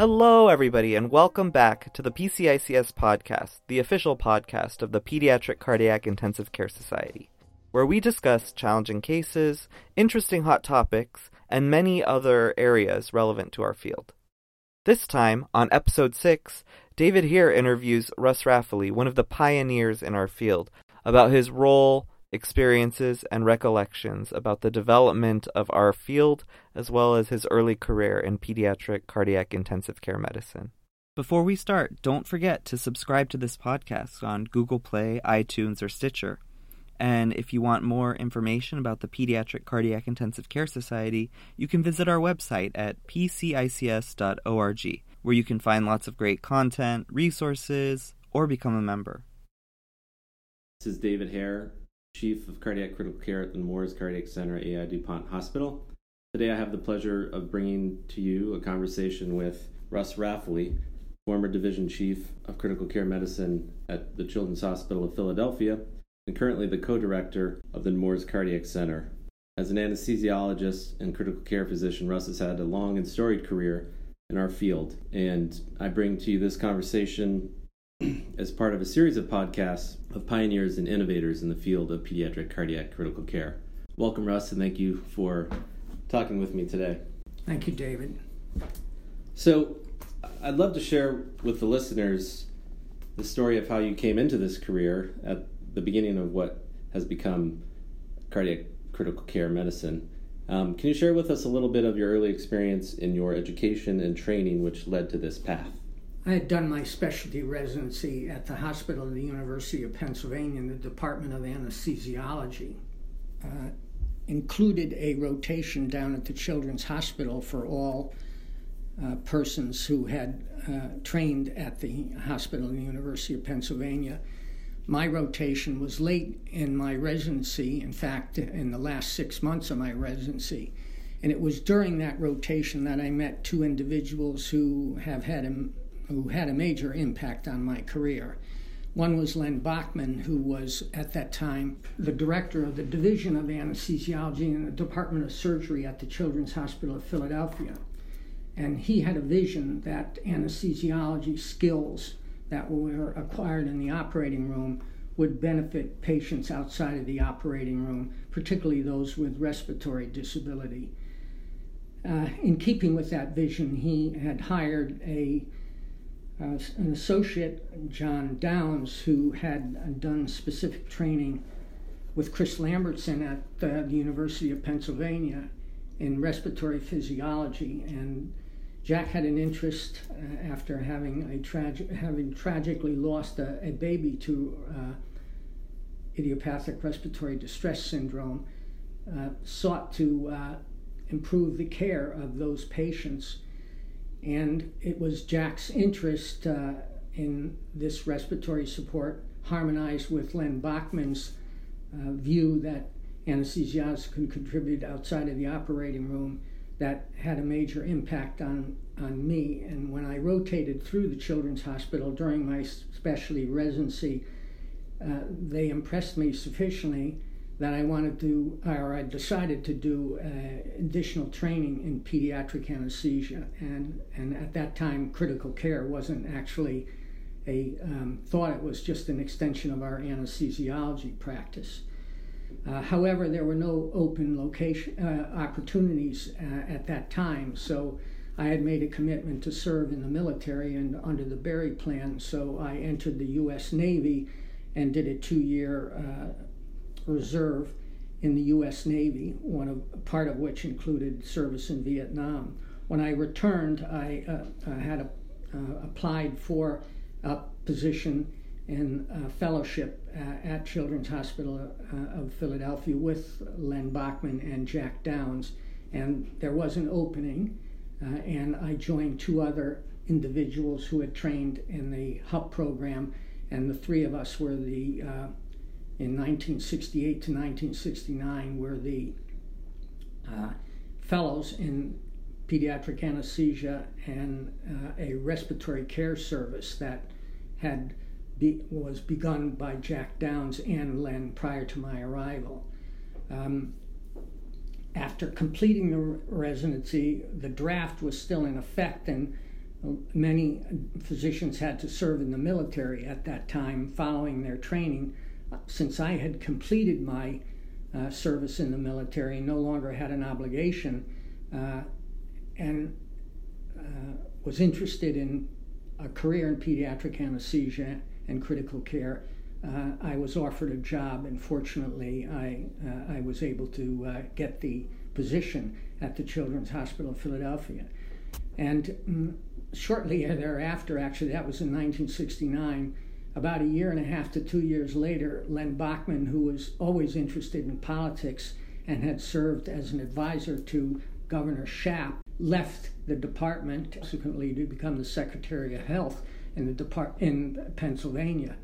Hello, everybody, and welcome back to the PCICS podcast, the official podcast of the Pediatric Cardiac Intensive Care Society, where we discuss challenging cases, interesting hot topics, and many other areas relevant to our field. This time, on episode 6, David here interviews Russ Raphaely, one of the pioneers in our field, about his role, experiences, and recollections about the development of our field, as well as his early career in pediatric cardiac intensive care medicine. Before we start, don't forget to subscribe to this podcast on Google Play, iTunes, or Stitcher. And if you want more information about the Pediatric Cardiac Intensive Care Society, you can visit our website at pcics.org, where you can find lots of great content, resources, or become a member. This is David Hehir, Chief of Cardiac Critical Care at the Nemours Cardiac Center at AI DuPont Hospital. Today I have the pleasure of bringing to you a conversation with Russ Raphaely, former Division Chief of Critical Care Medicine at the Children's Hospital of Philadelphia and currently the co-director of the Nemours Cardiac Center. As an anesthesiologist and critical care physician, Russ has had a long and storied career in our field, and I bring to you this conversation as part of a series of podcasts of pioneers and innovators in the field of pediatric cardiac critical care. Welcome, Russ, and thank you for talking with me today. Thank you, David. So, I'd love to share with the listeners the story of how you came into this career at the beginning of what has become cardiac critical care medicine. Um, can you share with us a little bit of your early experience in your education and training, which led to this path? I had done my specialty residency at the hospital of the University of Pennsylvania in the Department of Anesthesiology. Uh, included a rotation down at the Children's Hospital for all uh, persons who had uh, trained at the hospital of the University of Pennsylvania. My rotation was late in my residency, in fact, in the last six months of my residency. And it was during that rotation that I met two individuals who have had who had a major impact on my career. One was Len Bachman, who was at that time the director of the Division of Anesthesiology in the Department of Surgery at the Children's Hospital of Philadelphia. And he had a vision that anesthesiology skills that were acquired in the operating room would benefit patients outside of the operating room, particularly those with respiratory disability. Uh, in keeping with that vision, he had hired a uh, an associate, John Downes, who had done specific training with Chris Lambertsen at the, University of Pennsylvania in respiratory physiology. And Jack had an interest uh, after having a having tragically lost a, a baby to uh, idiopathic respiratory distress syndrome, uh, sought to uh, improve the care of those patients and it was Jack's interest uh, in this respiratory support harmonized with Len Bachman's uh, view that anesthesiologists can contribute outside of the operating room that had a major impact on, on me. And when I rotated through the Children's Hospital during my specialty residency, uh, they impressed me sufficiently that I wanted to, or I decided to do uh, additional training in pediatric anesthesia. And, and at that time, critical care wasn't actually a um, thought, it was just an extension of our anesthesiology practice. Uh, however, there were no open location uh, opportunities uh, at that time, so I had made a commitment to serve in the military and under the Berry Plan. So I entered the U.S. Navy and did a two-year uh, reserve in the U.S. Navy, one of part of which included service in Vietnam. When I returned, I uh, had a, uh, applied for a position in fellowship uh, at Children's Hospital uh, of Philadelphia with Len Bachman and Jack Downes, and there was an opening, uh, and I joined two other individuals who had trained in the HUP program, and the three of us were the in 1968 to 1969 were the uh, fellows in pediatric anesthesia and uh, a respiratory care service that had be, was begun by Jack Downes and Len prior to my arrival. Um, after completing the residency, the draft was still in effect, and many physicians had to serve in the military at that time following their training. Since I had completed my uh, service in the military and no longer had an obligation uh, and uh, was interested in a career in pediatric anesthesia and critical care, uh, I was offered a job, and fortunately, I, uh, I was able to get the position at the Children's Hospital of Philadelphia. And mm, shortly thereafter, actually, that was in 1969, about a year and a half to two years later, Len Bachman, who was always interested in politics and had served as an advisor to Governor Shapp, left the department subsequently to become the Secretary of Health in the depart in Pennsylvania.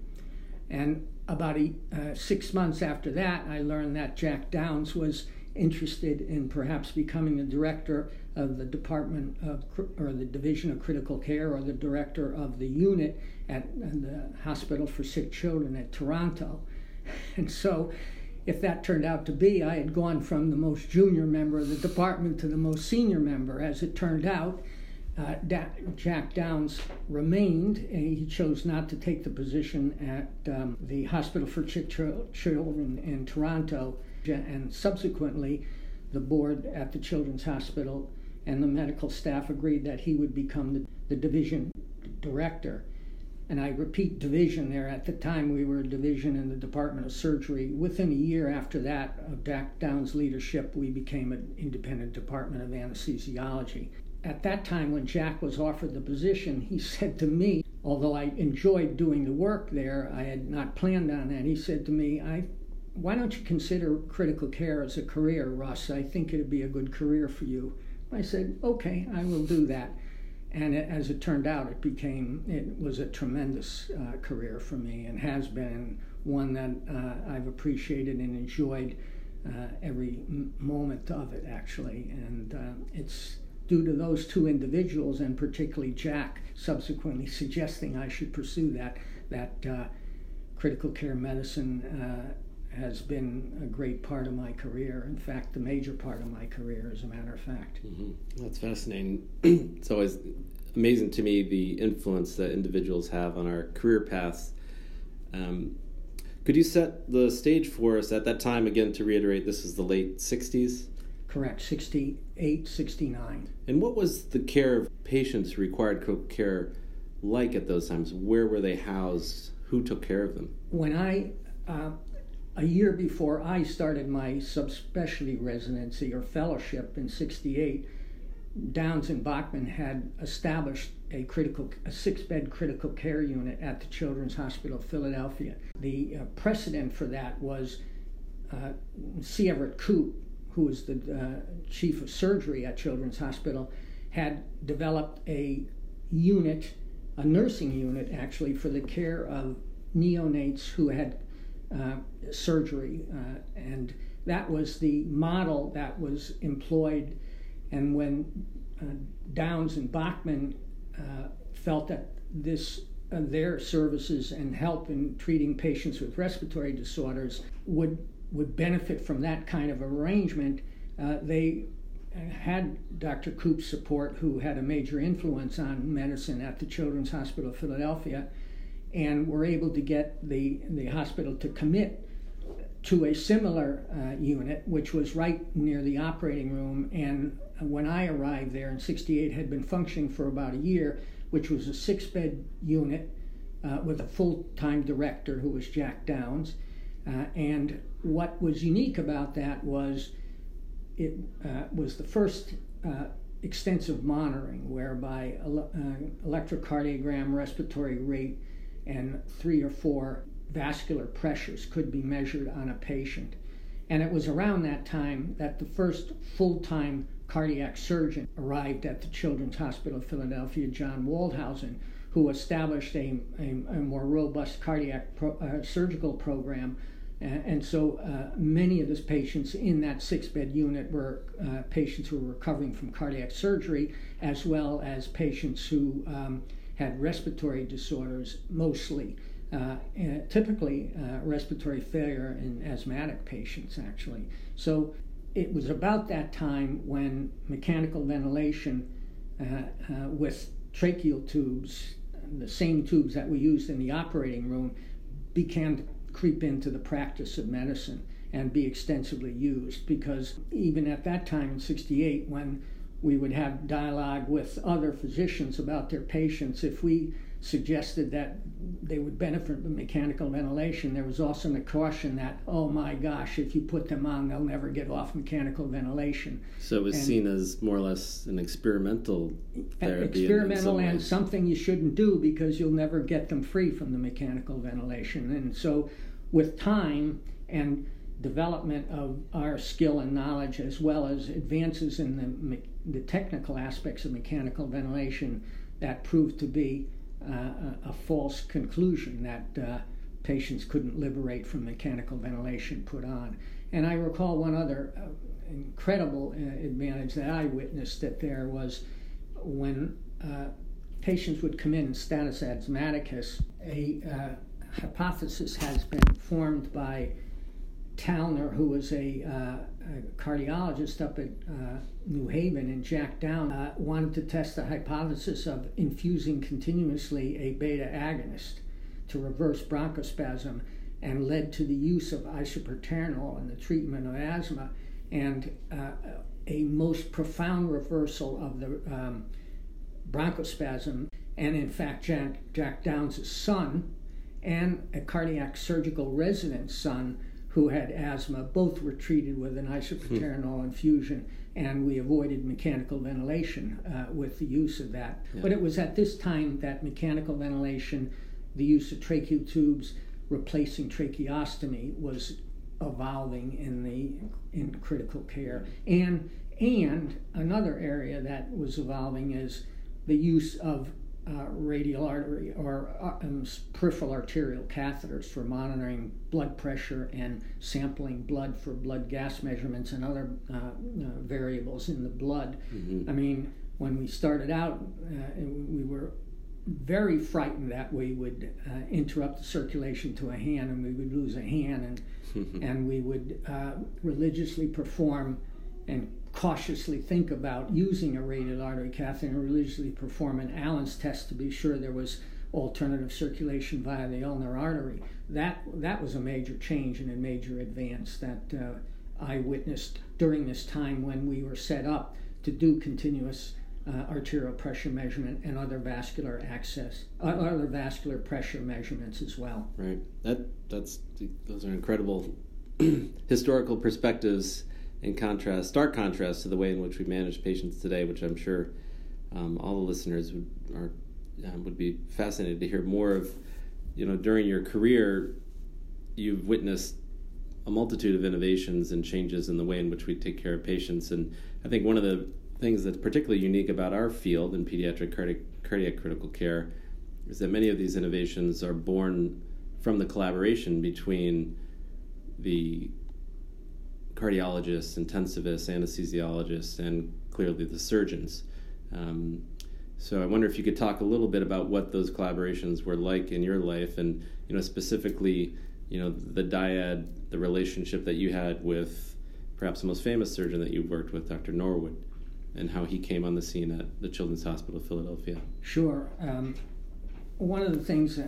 And about a, uh, six months after that, I learned that Jack Downes was interested in perhaps becoming the director of the Department of or the Division of Critical Care or the director of the unit at the Hospital for Sick Children at Toronto. And so, if that turned out to be, I had gone from the most junior member of the department to the most senior member. As it turned out, uh, da- Jack Downes remained. And he chose not to take the position at um, the Hospital for Sick Children in Toronto. And subsequently, the board at the Children's Hospital and the medical staff agreed that he would become the, the division director. And I repeat division there. At the time, we were a division in the Department of Surgery. Within a year after that, of Jack Downes' leadership, we became an independent Department of Anesthesiology. At that time, when Jack was offered the position, he said to me, although I enjoyed doing the work there, I had not planned on that. He said to me, I why don't you consider critical care as a career, Russ? I think it'd be a good career for you. I said, okay, I will do that. And it, as it turned out, it became, it was a tremendous uh, career for me and has been one that uh, I've appreciated and enjoyed uh, every m- moment of it, actually. And uh, it's due to those two individuals, and particularly Jack subsequently suggesting I should pursue that, that uh, critical care medicine uh, has been a great part of my career. In fact, the major part of my career, as a matter of fact. Mm-hmm. That's fascinating. it's always amazing to me the influence that individuals have on our career paths. Um, could you set the stage for us at that time again to reiterate this is the late 60s? Correct, 68, 69. And what was the care of patients who required care like at those times? Where were they housed? Who took care of them? When I uh, a year before I started my subspecialty residency or fellowship in 68, Downes and Bachman had established a critical, a six-bed critical care unit at the Children's Hospital of Philadelphia. The uh, precedent for that was uh, C. Everett Koop, who was the uh, chief of surgery at Children's Hospital, had developed a unit, a nursing unit actually, for the care of neonates who had surgery. Uh, and that was the model that was employed. And when uh, Downes and Bachman uh, felt that this uh, their services and help in treating patients with respiratory disorders would would benefit from that kind of arrangement, they had Dr. Koop's support, who had a major influence on medicine at the Children's Hospital of Philadelphia, and were able to get the, the hospital to commit to a similar uh, unit, which was right near the operating room. And when I arrived there in 68, had been functioning for about a year, which was a six bed unit uh, with a full time director who was Jack Downes. Uh, and what was unique about that was it uh, was the first uh, extensive monitoring whereby ele- uh, electrocardiogram, respiratory rate, and three or four vascular pressures could be measured on a patient. And it was around that time that the first full time cardiac surgeon arrived at the Children's Hospital of Philadelphia, John Waldhausen, who established a, a, a more robust cardiac pro, uh, surgical program. And so uh, many of the patients in that six bed unit were uh, patients who were recovering from cardiac surgery, as well as patients who um, had respiratory disorders mostly. Uh, typically, uh, respiratory failure in asthmatic patients, actually. So it was about that time when mechanical ventilation uh, uh with tracheal tubes, the same tubes that we used in the operating room, began to creep into the practice of medicine and be extensively used because even at that time in 68 when we would have dialogue with other physicians about their patients if we suggested that they would benefit from mechanical ventilation, there was also a caution that, oh my gosh, if you put them on, they'll never get off mechanical ventilation. So it was and seen as more or less an experimental therapy. Experimental and something you shouldn't do because you'll never get them free from the mechanical ventilation. And so, with time and development of our skill and knowledge, as well as advances in the, the technical aspects of mechanical ventilation, that proved to be uh, a, false conclusion that uh, patients couldn't liberate from mechanical ventilation put on. And I recall one other uh, incredible advantage that I witnessed that there was when patients would come in status asthmaticus, a hypothesis has been formed by Towner, who was a, uh, a cardiologist up at uh, New Haven, and Jack Down uh, wanted to test the hypothesis of infusing continuously a beta agonist to reverse bronchospasm, and led to the use of isoproterenol in the treatment of asthma, and uh, a most profound reversal of the um, bronchospasm. And in fact, Jack, Jack Downes' son and a cardiac surgical resident's son who had asthma. Both were treated with an isoproterenol infusion, and we avoided mechanical ventilation uh, with the use of that. Yeah. But it was at this time that mechanical ventilation, the use of tracheal tubes, replacing tracheostomy was evolving in the in critical care. And and another area that was evolving is the use of uh, radial artery or uh, um, peripheral arterial catheters for monitoring blood pressure and sampling blood for blood gas measurements and other uh, uh variables in the blood. Mm-hmm. I mean, when we started out, uh, we were very frightened that we would uh, interrupt the circulation to a hand and we would lose a hand and and we would religiously perform and cautiously think about using a radial artery catheter and religiously perform an Allen's test to be sure there was alternative circulation via the ulnar artery. That that was a major change and a major advance that uh, I witnessed during this time when we were set up to do continuous uh, arterial pressure measurement and other vascular access, uh, other vascular pressure measurements as well. Right. That that's those are incredible historical perspectives in contrast, stark contrast to the way in which we manage patients today, which I'm sure um, all the listeners would are um, would be fascinated to hear more of. You know, during your career, you've witnessed a multitude of innovations and changes in the way in which we take care of patients, and I think one of the things that's particularly unique about our field in pediatric cardiac, cardiac critical care is that many of these innovations are born from the collaboration between the cardiologists, intensivists, anesthesiologists, and clearly the surgeons. Um, so I wonder if you could talk a little bit about what those collaborations were like in your life, and you know specifically, you know the dyad, the relationship that you had with perhaps the most famous surgeon that you've worked with, Dr. Norwood, and how he came on the scene at the Children's Hospital of Philadelphia. Sure. Um, one of the things uh,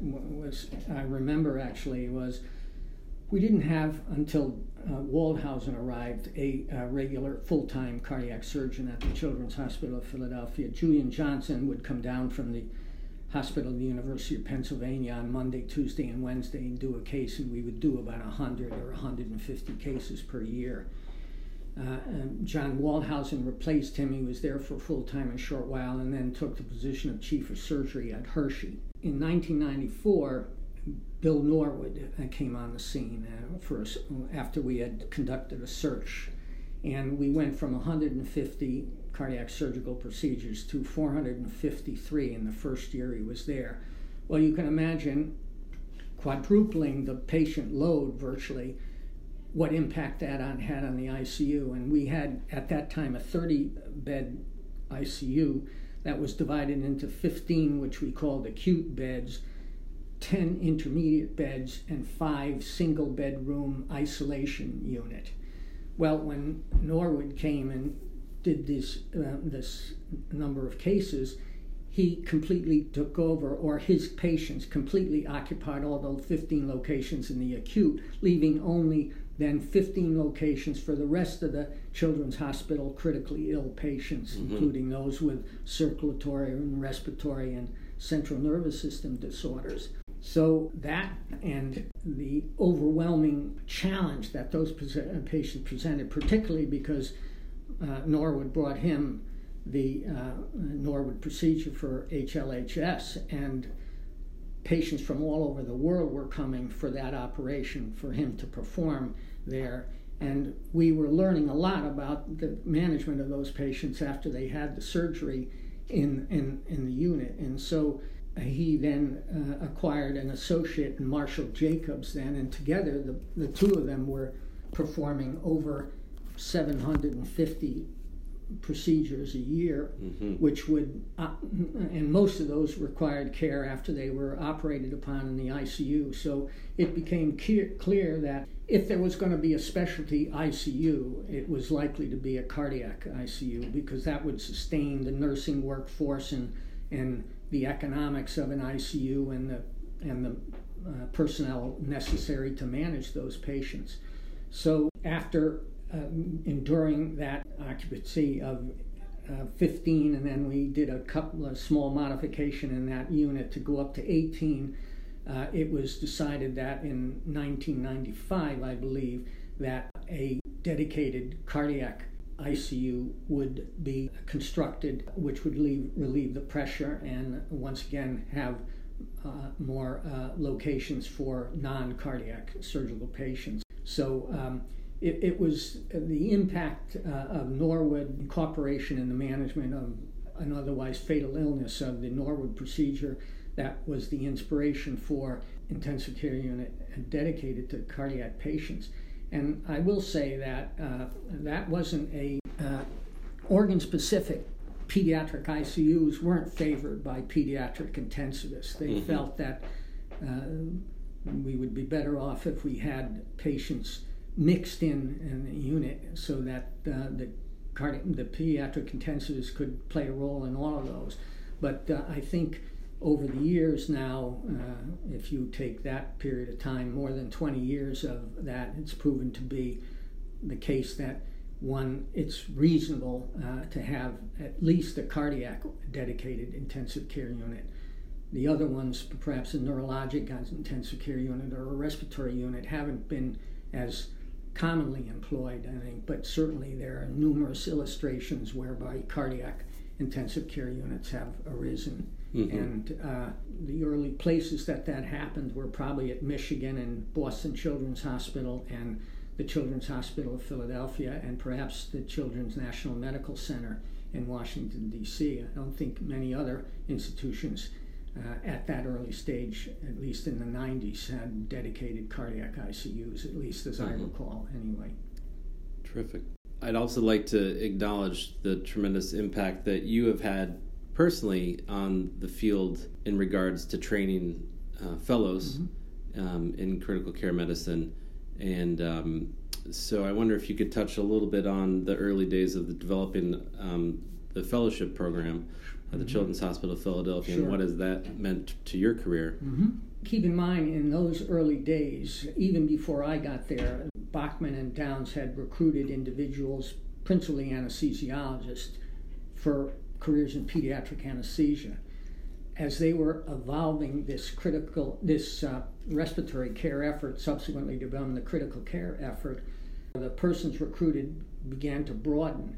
was I remember actually was we didn't have until uh, Waldhausen arrived a uh, regular full time cardiac surgeon at the Children's Hospital of Philadelphia. Julian Johnson would come down from the hospital of the University of Pennsylvania on Monday, Tuesday, and Wednesday and do a case, and we would do about 100 or 150 cases per year. Uh, John Waldhausen replaced him. He was there for full time a short while and then took the position of chief of surgery at Hershey. In 1994, Bill Norwood came on the scene uh, us after we had conducted a search. And we went from 150 cardiac surgical procedures to 453 in the first year he was there. Well, you can imagine quadrupling the patient load virtually, what impact that on, had on the ICU. And we had at that time a 30 bed ICU that was divided into 15, which we called acute beds 10 intermediate beds and five single bedroom isolation unit. Well, when Norwood came and did this, uh, this number of cases, he completely took over, or his patients completely occupied all those 15 locations in the acute, leaving only then 15 locations for the rest of the Children's Hospital critically ill patients, mm-hmm. including those with circulatory and respiratory and central nervous system disorders. So, that and the overwhelming challenge that those patients presented, particularly because uh, Norwood brought him the uh, Norwood procedure for HLHS, and patients from all over the world were coming for that operation for him to perform there. And we were learning a lot about the management of those patients after they had the surgery in, in, in the unit. And so he then uh, acquired an associate in Marshall Jacobs then, and together the, the two of them were performing over 750 procedures a year, mm-hmm. which would, uh, and most of those required care after they were operated upon in the ICU. So it became clear, clear that if there was going to be a specialty ICU, it was likely to be a cardiac ICU because that would sustain the nursing workforce and and the economics of an ICU and the and the uh, personnel necessary to manage those patients. So after uh, enduring that occupancy of uh, 15, and then we did a couple of small modification in that unit to go up to 18. Uh, it was decided that in 1995, I believe, that a dedicated cardiac ICU would be constructed, which would leave, relieve the pressure and once again have uh, more uh, locations for non cardiac surgical patients. So um, it, it, was the impact uh, of Norwood cooperation in the management of an otherwise fatal illness of the Norwood procedure that was the inspiration for intensive care unit dedicated to cardiac patients. And I will say that uh, that wasn't a uh, organ specific. Pediatric ICUs weren't favored by pediatric intensivists. They mm-hmm. felt that uh, we would be better off if we had patients mixed in in the unit so that uh, the cardi- the pediatric intensivists could play a role in all of those. But uh, I think over the years now, uh, if you take that period of time, more than 20 years of that, it's proven to be the case that one, it's reasonable uh, to have at least a cardiac dedicated intensive care unit. The other ones, perhaps a neurologic intensive care unit or a respiratory unit, haven't been as commonly employed, I think, but certainly there are numerous illustrations whereby cardiac intensive care units have arisen. Mm-hmm. And uh, the early places that that happened were probably at Michigan and Boston Children's Hospital and the Children's Hospital of Philadelphia and perhaps the Children's National Medical Center in Washington, D.C. I don't think many other institutions uh, at that early stage, at least in the 90s, had dedicated cardiac ICUs, at least as mm-hmm. I recall, anyway. Terrific. I'd also like to acknowledge the tremendous impact that you have had personally on the field in regards to training uh, fellows mm-hmm. um, in critical care medicine. And um, so I wonder if you could touch a little bit on the early days of the developing um, the fellowship program at the mm-hmm. Children's Hospital of Philadelphia sure. and what has that meant to your career? Mm-hmm. Keep in mind, in those early days, even before I got there, Bachman and Downes had recruited individuals, principally anesthesiologists, for careers in pediatric anesthesia. As they were evolving this critical, this uh, respiratory care effort, subsequently developing the critical care effort, the persons recruited began to broaden.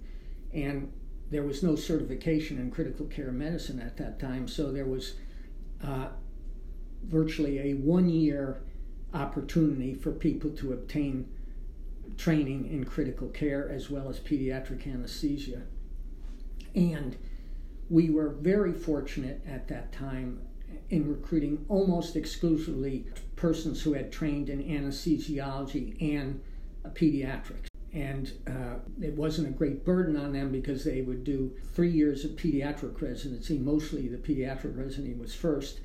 And there was no certification in critical care medicine at that time, so there was uh, virtually a one year opportunity for people to obtain training in critical care as well as pediatric anesthesia. And we were very fortunate at that time in recruiting almost exclusively persons who had trained in anesthesiology and pediatrics. And uh, it wasn't a great burden on them because they would do three years of pediatric residency. Mostly the pediatric residency was first,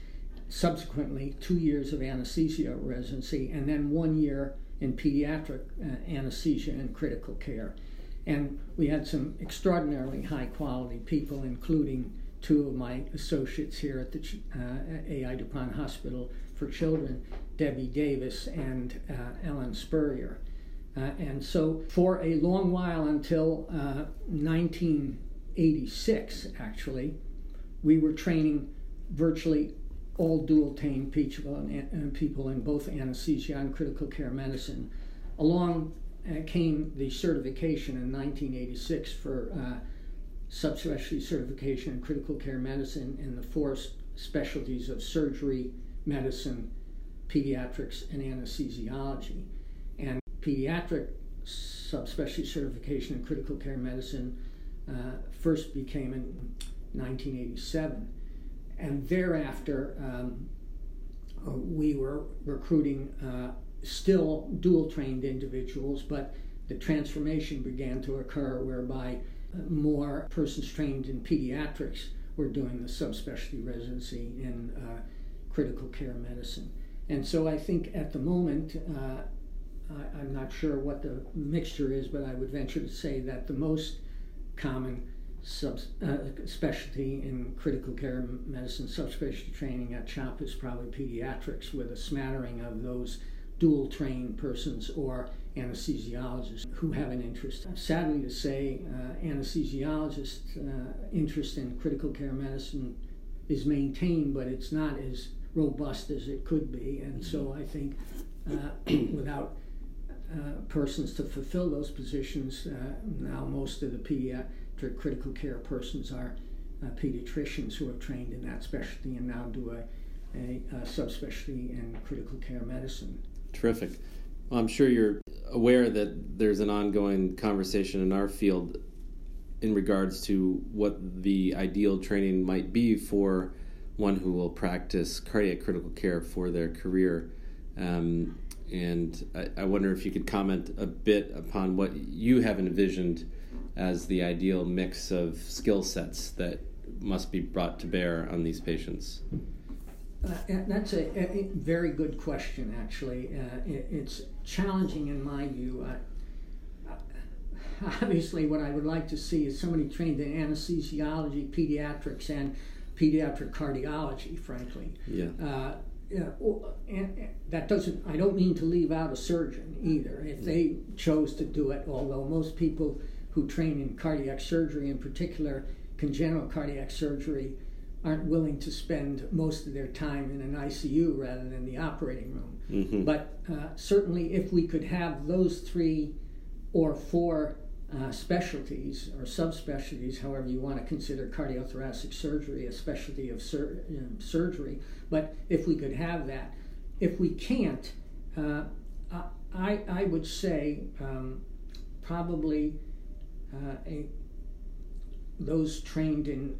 subsequently, two years of anesthesia residency, and then one year in pediatric uh, anesthesia and critical care. And we had some extraordinarily high quality people, including two of my associates here at the uh, A.I. DuPont Hospital for Children, Debbie Davis and uh, Ellen Spurrier. Uh, and so, for a long while until 1986, actually, we were training virtually all dual trained people, people in both anesthesia and critical care medicine. Along uh, came the certification in 1986 for uh, subspecialty certification in critical care medicine in the four specialties of surgery, medicine, pediatrics, and anesthesiology. And pediatric subspecialty certification in critical care medicine uh, first became in 1987. And thereafter, um, uh, we were recruiting uh, still dual trained individuals, but the transformation began to occur whereby more persons trained in pediatrics were doing the subspecialty residency in uh, critical care medicine. And so I think at the moment, uh, I, am not sure what the mixture is, but I would venture to say that the most common sub, uh, specialty in critical care medicine subspecialty training at CHOP is probably pediatrics, with a smattering of those dual trained persons or anesthesiologists who have an interest. Sadly to say, uh, anesthesiologists' uh, interest in critical care medicine is maintained, but it's not as robust as it could be. And so I think uh, without uh, persons to fulfill those positions, uh, now most of the pediatric critical care persons are uh, pediatricians who have trained in that specialty and now do a, a, a subspecialty in critical care medicine. Terrific. Well, I'm sure you're aware that there's an ongoing conversation in our field in regards to what the ideal training might be for one who will practice cardiac critical care for their career. Um, and I, I, wonder if you could comment a bit upon what you have envisioned as the ideal mix of skill sets that must be brought to bear on these patients. Uh, that's a, a, very good question, actually. Uh, it, it's challenging in my view. Uh, obviously, what I would like to see is somebody trained in anesthesiology, pediatrics, and pediatric cardiology, frankly. Yeah. Uh, yeah, and that doesn't. I don't mean to leave out a surgeon either. If they chose to do it, although most people who train in cardiac surgery, in particular congenital cardiac surgery, aren't willing to spend most of their time in an ICU rather than the operating room. Mm-hmm. But uh, certainly, if we could have those three or four uh, specialties or subspecialties, however you want to consider cardiothoracic surgery a specialty of sur- surgery, but if we could have that, if we can't, uh, I, I would say um, probably uh, a, those trained in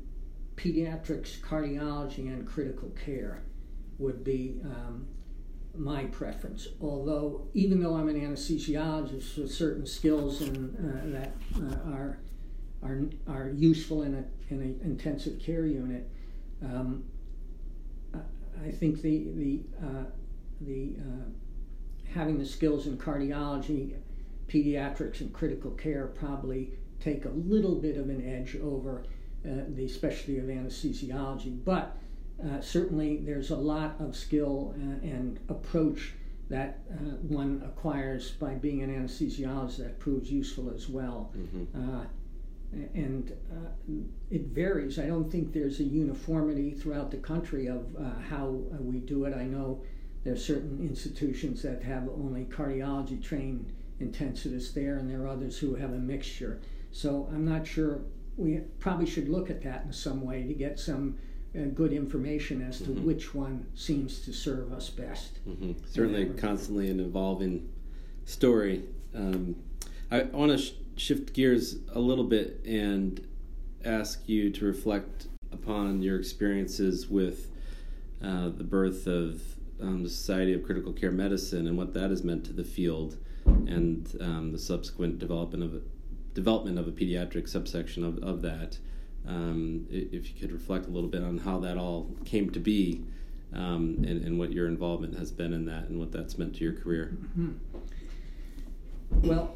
pediatrics, cardiology, and critical care would be um, my preference. Although, even though I'm an anesthesiologist with certain skills uh, that uh, are are are useful in a in an intensive care unit, um, I think the the uh, the uh, having the skills in cardiology, pediatrics, and critical care probably take a little bit of an edge over the specialty of anesthesiology. But uh, certainly there's a lot of skill uh, and approach that uh, one acquires by being an anesthesiologist that proves useful as well. Mm-hmm. Uh, and it varies. I don't think there's a uniformity throughout the country of how we do it. I know there are certain institutions that have only cardiology trained intensivists there, and there are others who have a mixture. So I'm not sure we probably should look at that in some way to get some uh, good information as to mm-hmm. which one seems to serve us best. Mm-hmm. Certainly, constantly an evolving story. Um, I want to sh- shift gears a little bit and ask you to reflect upon your experiences with uh, the birth of um, the Society of Critical Care Medicine and what that has meant to the field and um, the subsequent development of development of a pediatric subsection of, of that. Um, if you could reflect a little bit on how that all came to be um, and, and, what your involvement has been in that and what that's meant to your career. Mm-hmm. Well,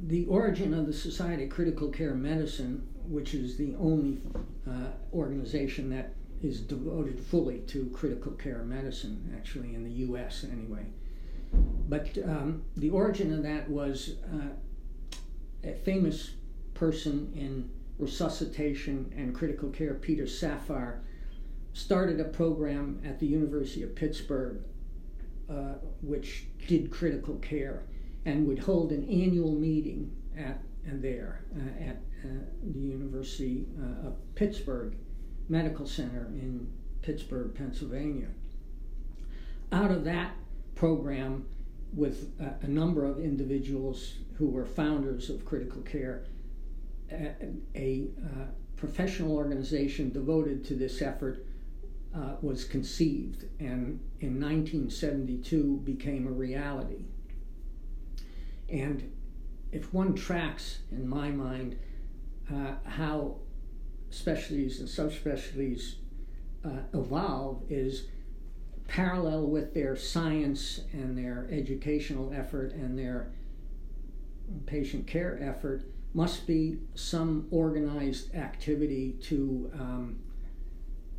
the origin of the Society of Critical Care Medicine, which is the only uh, organization that is devoted fully to critical care medicine, actually in the U.S. anyway. But um, the origin of that was uh, a famous person in resuscitation and critical care, Peter Safar, started a program at the University of Pittsburgh uh, which did critical care and would hold an annual meeting at and there uh, at uh, the University uh, of Pittsburgh Medical Center in Pittsburgh, Pennsylvania. Out of that program, with a, a number of individuals who were founders of critical care, a, a uh, professional organization devoted to this effort uh, was conceived and in 1972 became a reality. And if one tracks, in my mind, uh, how specialties and subspecialties uh, evolve, is parallel with their science and their educational effort and their patient care effort must be some organized activity to um,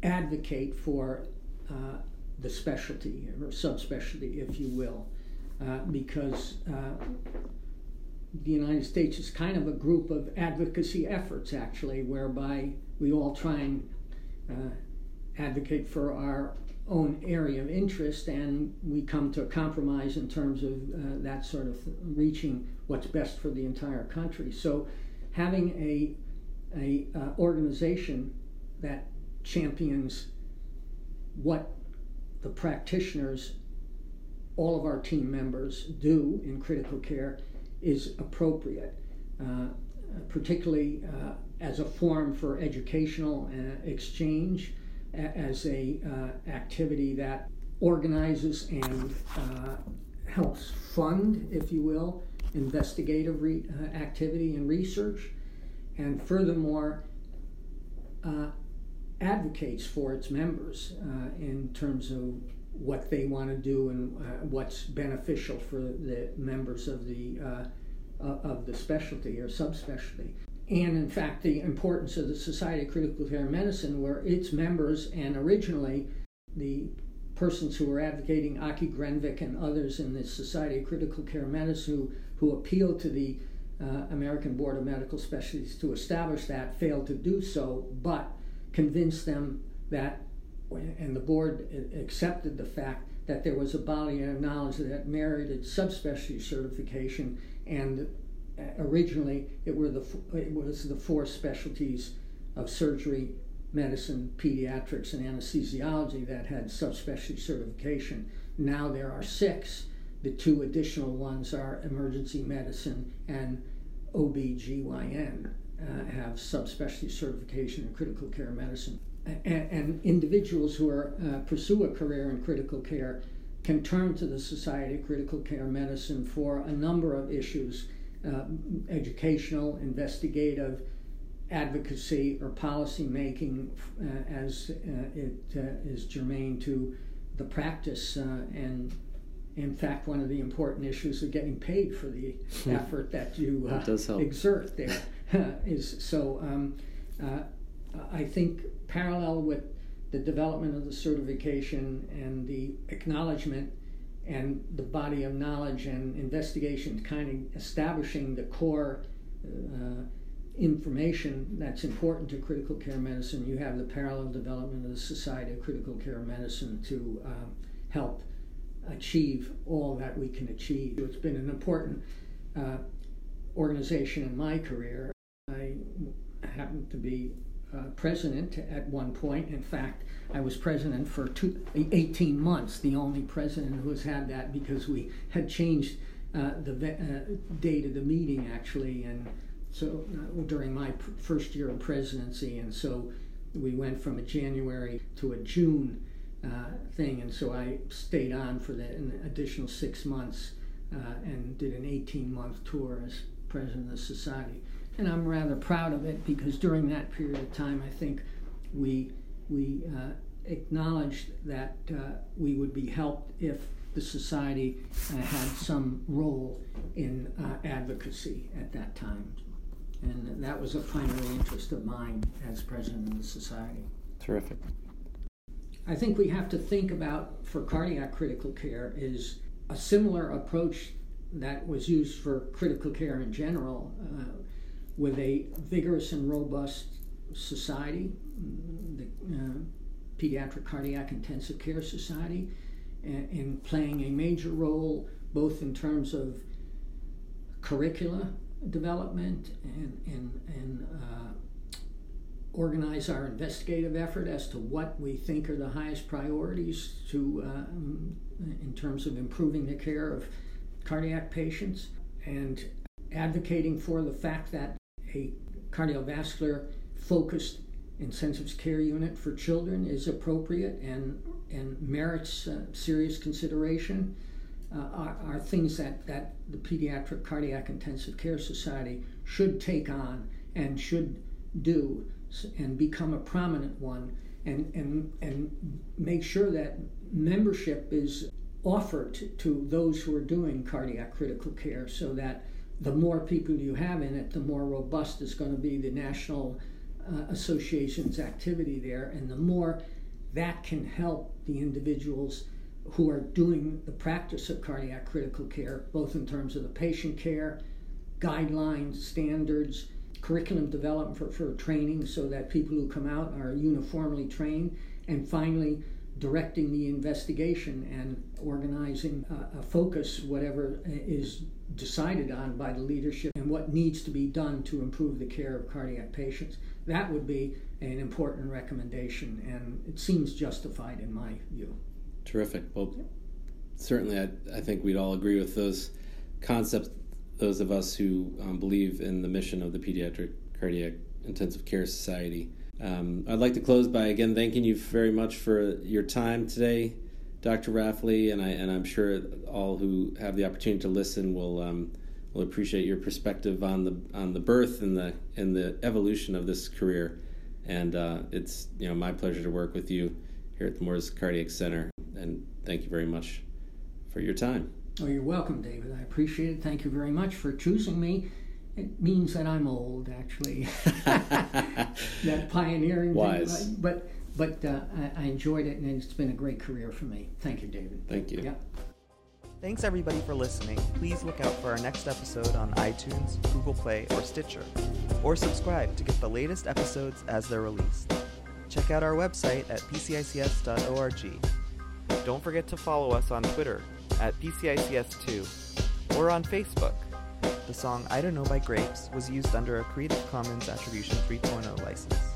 advocate for uh, the specialty or subspecialty, if you will, uh, because uh, the United States is kind of a group of advocacy efforts, actually, whereby we all try and uh, advocate for our own area of interest and we come to a compromise in terms of uh, that sort of reaching what's best for the entire country. So having a, a uh, organization that champions what the practitioners, all of our team members, do in critical care is appropriate, uh, particularly uh, as a forum for educational uh, exchange, as a uh, activity that organizes and uh, helps fund, if you will, investigative re- uh, activity and research, and furthermore advocates for its members uh, in terms of what they want to do and uh, what's beneficial for the members of the uh, of the specialty or subspecialty. And in fact, the importance of the Society of Critical Care Medicine, where its members and originally the persons who were advocating Ake Grenvik and others in the Society of Critical Care Medicine who, who appealed to the uh, American Board of Medical Specialties to establish that failed to do so, but convinced them that, and the board accepted the fact that there was a body of knowledge that merited subspecialty certification, and originally it were the it was the four specialties of surgery, medicine, pediatrics, and anesthesiology that had subspecialty certification. Now there are six. The two additional ones are emergency medicine and OBGYN uh, have subspecialty certification in critical care medicine. And, and individuals who are, uh, pursue a career in critical care can turn to the Society of Critical Care Medicine for a number of issues uh, educational, investigative, advocacy, or policy making uh, as uh, it uh, is germane to the practice and in fact, one of the important issues of getting paid for the hmm. effort that you uh, that exert there is so. Um, uh, I think parallel with the development of the certification and the acknowledgement and the body of knowledge and investigation, kind of establishing the core uh, information that's important to critical care medicine. You have the parallel development of the Society of Critical Care Medicine to uh, help achieve all that we can achieve. It's been an important uh, organization in my career. I happened to be uh, president at one point. In fact, I was president for two, 18 months, the only president who has had that because we had changed uh, the uh, date of the meeting actually, and so uh, during my first year of presidency, and so we went from a January to a June uh, thing, and so I stayed on for the additional six months uh, and did an 18 month tour as president of the society. And I'm rather proud of it because during that period of time, I think we we uh, acknowledged that uh, we would be helped if the society uh, had some role in uh, advocacy at that time. And that was a primary interest of mine as president of the society. Terrific. I think we have to think about for cardiac critical care is a similar approach that was used for critical care in general uh, with a vigorous and robust society, the uh, Pediatric Cardiac Intensive Care Society, in playing a major role both in terms of curricula development and, and, and uh, organize our investigative effort as to what we think are the highest priorities to um, in terms of improving the care of cardiac patients and advocating for the fact that a cardiovascular focused intensive care unit for children is appropriate and, and merits uh, serious consideration. Uh, are, are, things that, that the Pediatric Cardiac Intensive Care Society should take on and should do and become a prominent one and, and, and make sure that membership is offered to, to those who are doing cardiac critical care so that the more people you have in it, the more robust is going to be the national uh, association's activity there, and the more that can help the individuals who are doing the practice of cardiac critical care, both in terms of the patient care, guidelines, standards, curriculum development for, for training so that people who come out are uniformly trained, and finally, directing the investigation and organizing a, a focus, whatever is decided on by the leadership, and what needs to be done to improve the care of cardiac patients. That would be an important recommendation, and it seems justified in my view. Terrific. Well, certainly, I, I think we'd all agree with those concepts. Those of us who um, believe in the mission of the Pediatric Cardiac Intensive Care Society. Um, I'd like to close by again thanking you very much for your time today, Dr. Raphaely, and I and I'm sure all who have the opportunity to listen will um, will appreciate your perspective on the on the birth and the and the evolution of this career. And uh, it's you know my pleasure to work with you here at the Nemours Cardiac Center. And thank you very much for your time. Oh, you're welcome, David. I appreciate it. Thank you very much for choosing me it means that I'm old, actually. that pioneering Wise. thing. But but uh, I, I, enjoyed it, and it's been a great career for me. Thank you, David. Thank you. Yeah. Thanks everybody for listening. Please look out for our next episode on iTunes, Google Play, or Stitcher, or subscribe to get the latest episodes as they're released. Check out our website at pcics.org. Don't forget to follow us on Twitter at PCICS2 or on Facebook the song I Don't Know by Grapes was used under a Creative Commons Attribution 3.0 license.